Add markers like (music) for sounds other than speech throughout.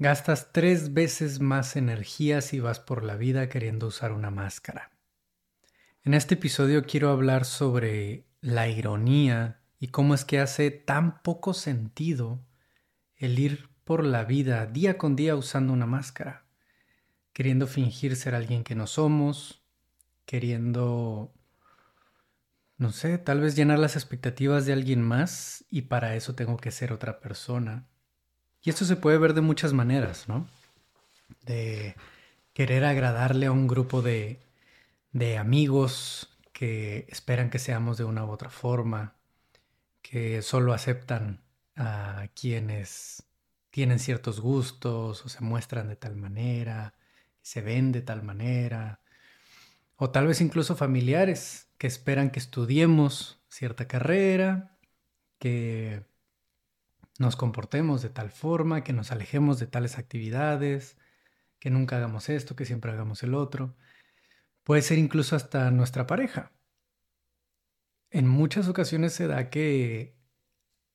Gastas tres veces más energía si vas por la vida queriendo usar una máscara. En este episodio quiero hablar sobre la ironía y cómo es que hace tan poco sentido el ir por la vida día con día usando una máscara, queriendo fingir ser alguien que no somos, queriendo, no sé, tal vez llenar las expectativas de alguien más y para eso tengo que ser otra persona y esto se puede ver de muchas maneras, ¿no? De querer agradarle a un grupo de, de amigos que esperan que seamos de una u otra forma, que solo aceptan a quienes tienen ciertos gustos o se muestran de tal manera, se ven de tal manera, o tal vez incluso familiares que esperan que estudiemos cierta carrera, que nos comportemos de tal forma, que nos alejemos de tales actividades, que nunca hagamos esto, que siempre hagamos el otro. Puede ser incluso hasta nuestra pareja. En muchas ocasiones se da que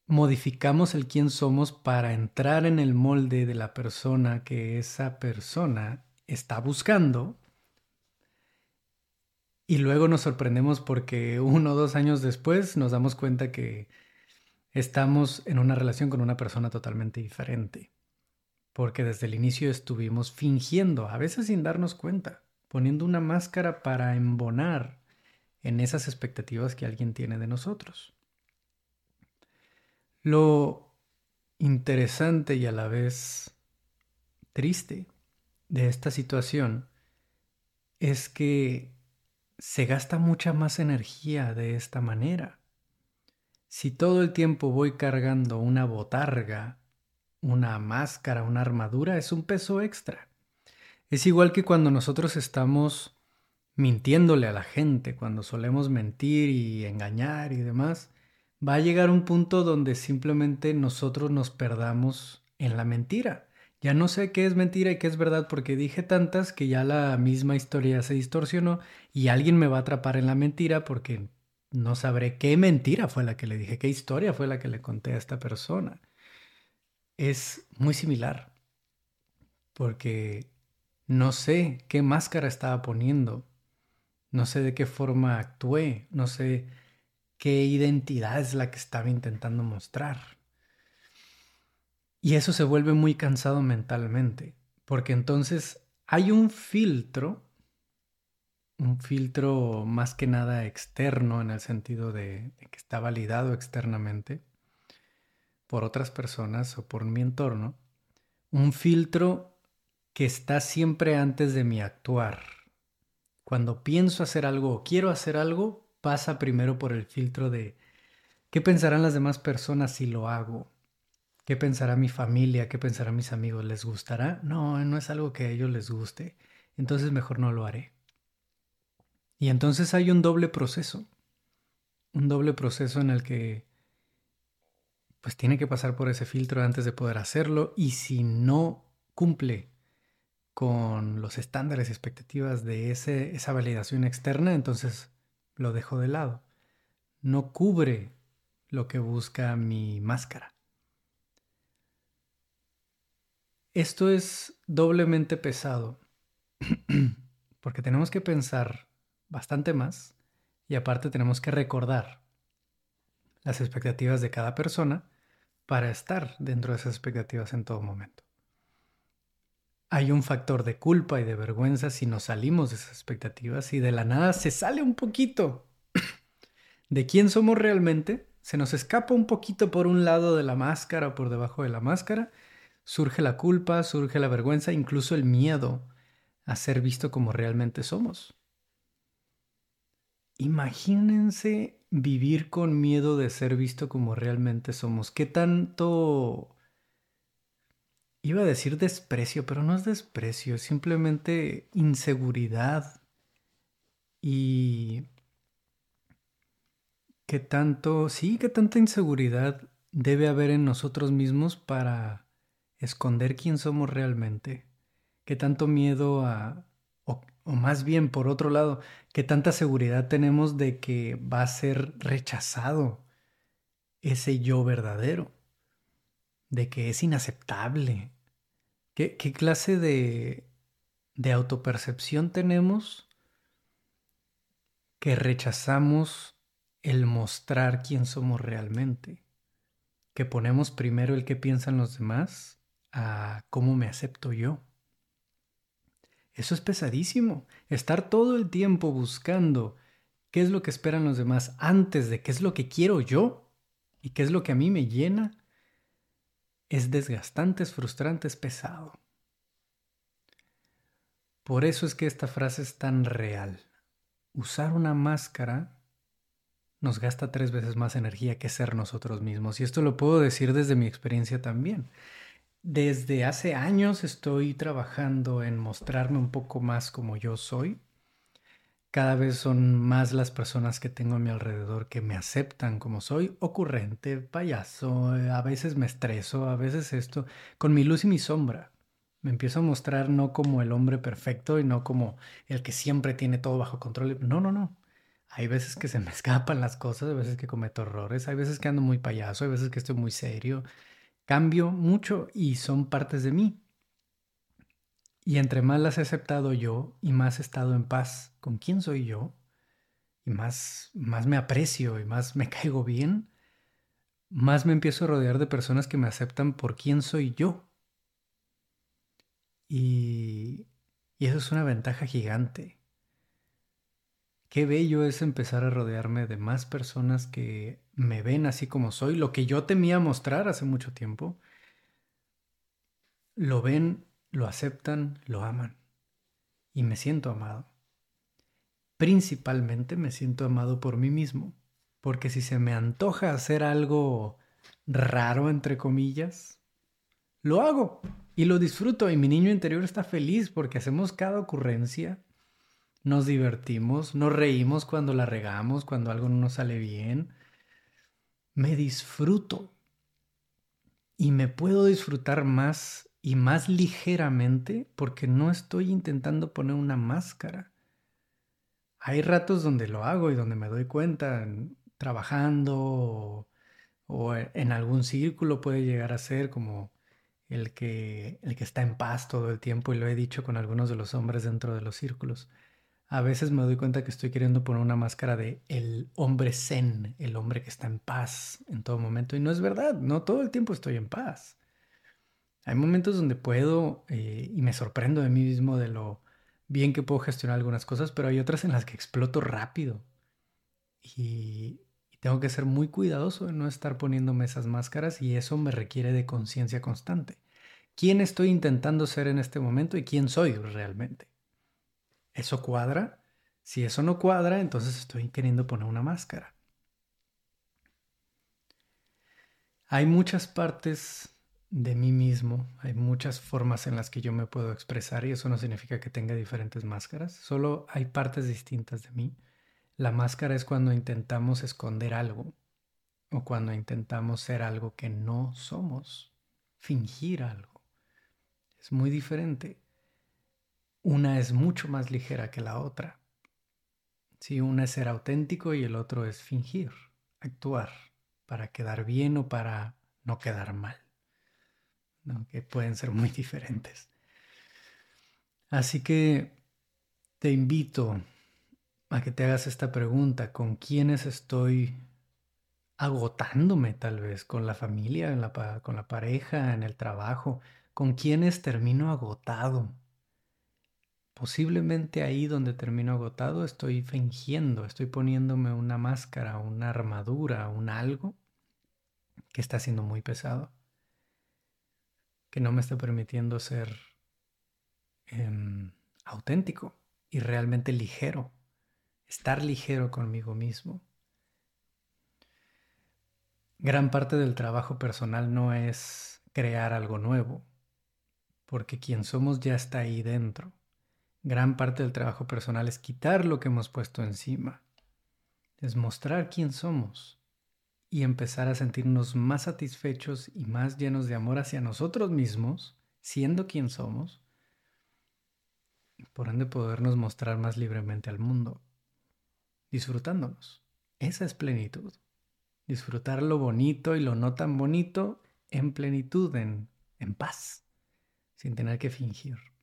modificamos el quién somos para entrar en el molde de la persona que esa persona está buscando y luego nos sorprendemos porque uno o dos años después nos damos cuenta que estamos en una relación con una persona totalmente diferente. Porque desde el inicio estuvimos fingiendo, a veces sin darnos cuenta, poniendo una máscara para embonar en esas expectativas que alguien tiene de nosotros. Lo interesante y a la vez triste de esta situación es que se gasta mucha más energía de esta manera. Si todo el tiempo voy cargando una botarga, una máscara, una armadura, es un peso extra. Es igual que cuando nosotros estamos mintiéndole a la gente, cuando solemos mentir y engañar y demás, va a llegar un punto donde simplemente nosotros nos perdamos en la mentira. Ya no sé qué es mentira y qué es verdad porque dije tantas que ya la misma historia se distorsionó y alguien me va a atrapar en la mentira porque no sabré qué mentira fue la que le dije, qué historia fue la que le conté a esta persona. Es muy similar, porque no sé qué máscara estaba poniendo, no sé de qué forma actué, no sé qué identidad es la que estaba intentando mostrar. Y eso se vuelve muy cansado mentalmente, porque entonces hay un filtro un filtro más que nada externo en el sentido de, que está validado externamente por otras personas o por mi entorno, un filtro que está siempre antes de mi actuar. Cuando pienso hacer algo o quiero hacer algo, pasa primero por el filtro de qué pensarán las demás personas si lo hago. ¿Qué pensará mi familia? ¿Qué pensarán mis amigos? ¿Les gustará? No, no es algo que a ellos les guste. Entonces mejor no lo haré. Y entonces hay un doble proceso, un doble proceso en el que pues tiene que pasar por ese filtro antes de poder hacerlo y si no cumple con los estándares y expectativas de ese, esa validación externa, entonces lo dejo de lado. No cubre lo que busca mi máscara. Esto es doblemente pesado (clears throat) porque tenemos que pensar bastante más y aparte tenemos que recordar las expectativas de cada persona para estar dentro de esas expectativas en todo momento. Hay un factor de culpa y de vergüenza si nos salimos de esas expectativas y de la nada se sale un poquito (coughs) de quién somos realmente, se nos escapa un poquito por un lado de la máscara o por debajo de la máscara, surge la culpa, surge la vergüenza, incluso el miedo a ser visto como realmente somos. Imagínense vivir con miedo de ser visto como realmente somos. ¿Qué tanto... Iba a decir desprecio, pero no es desprecio, es simplemente inseguridad. Y... ¿Qué tanto... Sí, qué tanta inseguridad debe haber en nosotros mismos para esconder quién somos realmente? ¿Qué tanto miedo a o más bien, por otro lado, ¿qué tanta seguridad tenemos de que va a ser rechazado ese yo verdadero? De que es inaceptable, ¿Qué, qué clase de, de autopercepción tenemos que rechazamos el mostrar quién somos realmente? Que ponemos primero el que piensan los demás a cómo me acepto yo. Eso es pesadísimo. Estar todo el tiempo buscando qué es lo que esperan los demás antes de qué es lo que quiero yo y qué es lo que a mí me llena, es desgastante, es frustrante, es pesado. Por eso es que esta frase es tan real. Usar una máscara nos gasta tres veces más energía que ser nosotros mismos. Y esto lo puedo decir desde mi experiencia también. Desde hace años estoy trabajando en mostrarme un poco más como yo soy cada vez son más las personas que tengo a mi alrededor que me aceptan como soy, ocurrente, payaso, eh, a veces me estreso, a veces esto, con mi luz y mi sombra. Me empiezo a mostrar no como el hombre perfecto y no como el que siempre tiene todo bajo control. No, no, no. Hay veces que se me (laughs) escapan las cosas, hay veces que cometo errores, hay veces que ando muy payaso, hay veces que estoy muy serio. Cambio mucho y son partes de mí. Y entre más las he aceptado yo y más he estado en paz con quién soy yo, y más, más me aprecio y más me (laughs) caigo bien, más me empiezo a rodear de personas que me aceptan por quién soy yo. Y, y eso es una ventaja gigante. Qué bello es empezar a rodearme de más personas que me ven así como soy, lo que yo temía mostrar hace mucho tiempo, lo ven lo aceptan, lo aman. Y me siento amado. Principalmente me siento amado por mí mismo, porque si se me antoja hacer algo raro, entre comillas, lo hago y lo disfruto y mi niño interior está feliz porque hacemos cada ocurrencia, nos divertimos, nos reímos cuando la regamos, cuando algo no nos sale bien. Me disfruto y me puedo disfrutar más y más ligeramente porque no estoy intentando poner una máscara. Hay ratos donde lo hago y donde me doy cuenta, trabajando o, en algún círculo puede llegar a ser como el que, el que está en paz todo el tiempo y lo he dicho con algunos de los hombres dentro de los círculos. A veces me doy cuenta que estoy queriendo poner una máscara de el hombre zen, el hombre que está en paz en todo momento y no es verdad, no todo el tiempo estoy en paz. Hay momentos donde puedo eh, y me sorprendo de mí mismo de lo bien que puedo gestionar algunas cosas, pero hay otras en las que exploto rápido. Y, y tengo que ser muy cuidadoso de no estar poniéndome esas máscaras y eso me requiere de conciencia constante. ¿Quién estoy intentando ser en este momento y quién soy realmente? ¿Eso cuadra? Si eso no cuadra, entonces estoy queriendo poner una máscara. Hay muchas partes de mí mismo. Hay muchas formas en las que yo me puedo expresar y eso no significa que tenga diferentes máscaras, solo hay partes distintas de mí. La máscara es cuando intentamos esconder algo o cuando intentamos ser algo que no somos, fingir algo. Es muy diferente. Una es mucho más ligera que la otra. Si una es ser auténtico y el otro es fingir, actuar para quedar bien o para no quedar mal que pueden ser muy diferentes. Así que te invito a que te hagas esta pregunta, ¿con quiénes estoy agotándome tal vez? ¿Con la familia, con la pareja, en el trabajo? ¿Con quiénes termino agotado? Posiblemente ahí donde termino agotado estoy fingiendo, estoy poniéndome una máscara, una armadura, un algo que está siendo muy pesado que no me está permitiendo ser em, auténtico y realmente ligero, estar ligero conmigo mismo. Gran parte del trabajo personal no es crear algo nuevo, porque quien somos ya está ahí dentro. Gran parte del trabajo personal es quitar lo que hemos puesto encima, es mostrar quién somos y empezar a sentirnos más satisfechos y más llenos de amor hacia nosotros mismos, siendo quien somos, por ende podernos mostrar más libremente al mundo, disfrutándonos. Esa es plenitud. Disfrutar lo bonito y lo no tan bonito en plenitud, en, en paz, sin tener que fingir.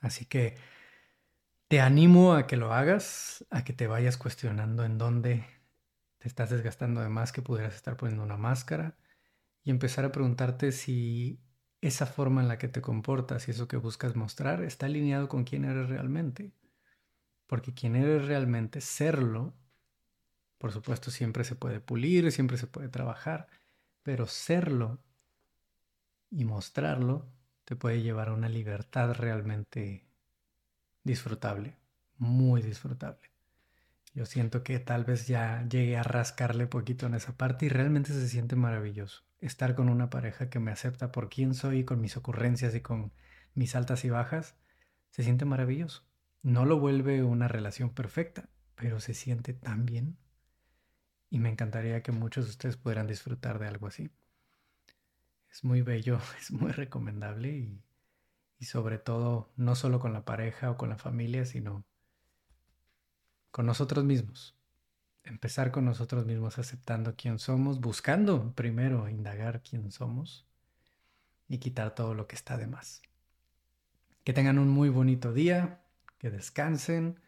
Así que te animo a que lo hagas, a que te vayas cuestionando en dónde te estás desgastando de más que pudieras estar poniendo una máscara y empezar a preguntarte si esa forma en la que te comportas y eso que buscas mostrar está alineado con quién eres realmente. Porque quien eres realmente, serlo, por supuesto siempre se puede pulir, siempre se puede trabajar, pero serlo y mostrarlo te puede llevar a una libertad realmente disfrutable, muy disfrutable. Yo siento que tal vez ya llegué a rascarle poquito en esa parte y realmente se siente maravilloso. Estar con una pareja que me acepta por quién soy, con mis ocurrencias y con mis altas y bajas, se siente maravilloso. No lo vuelve una relación perfecta, pero se siente tan bien. Y me encantaría que muchos de ustedes pudieran disfrutar de algo así. Es muy bello, (laughs) es muy recomendable y, y sobre todo no solo con la pareja o con la familia, sino con nosotros mismos. Empezar con nosotros mismos aceptando quién somos, buscando primero indagar quién somos y quitar todo lo que está de más. Que tengan un muy bonito día, que descansen,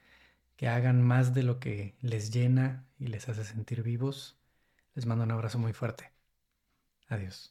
que hagan más de lo que les llena y les hace sentir vivos. Les mando un abrazo muy fuerte. Adiós.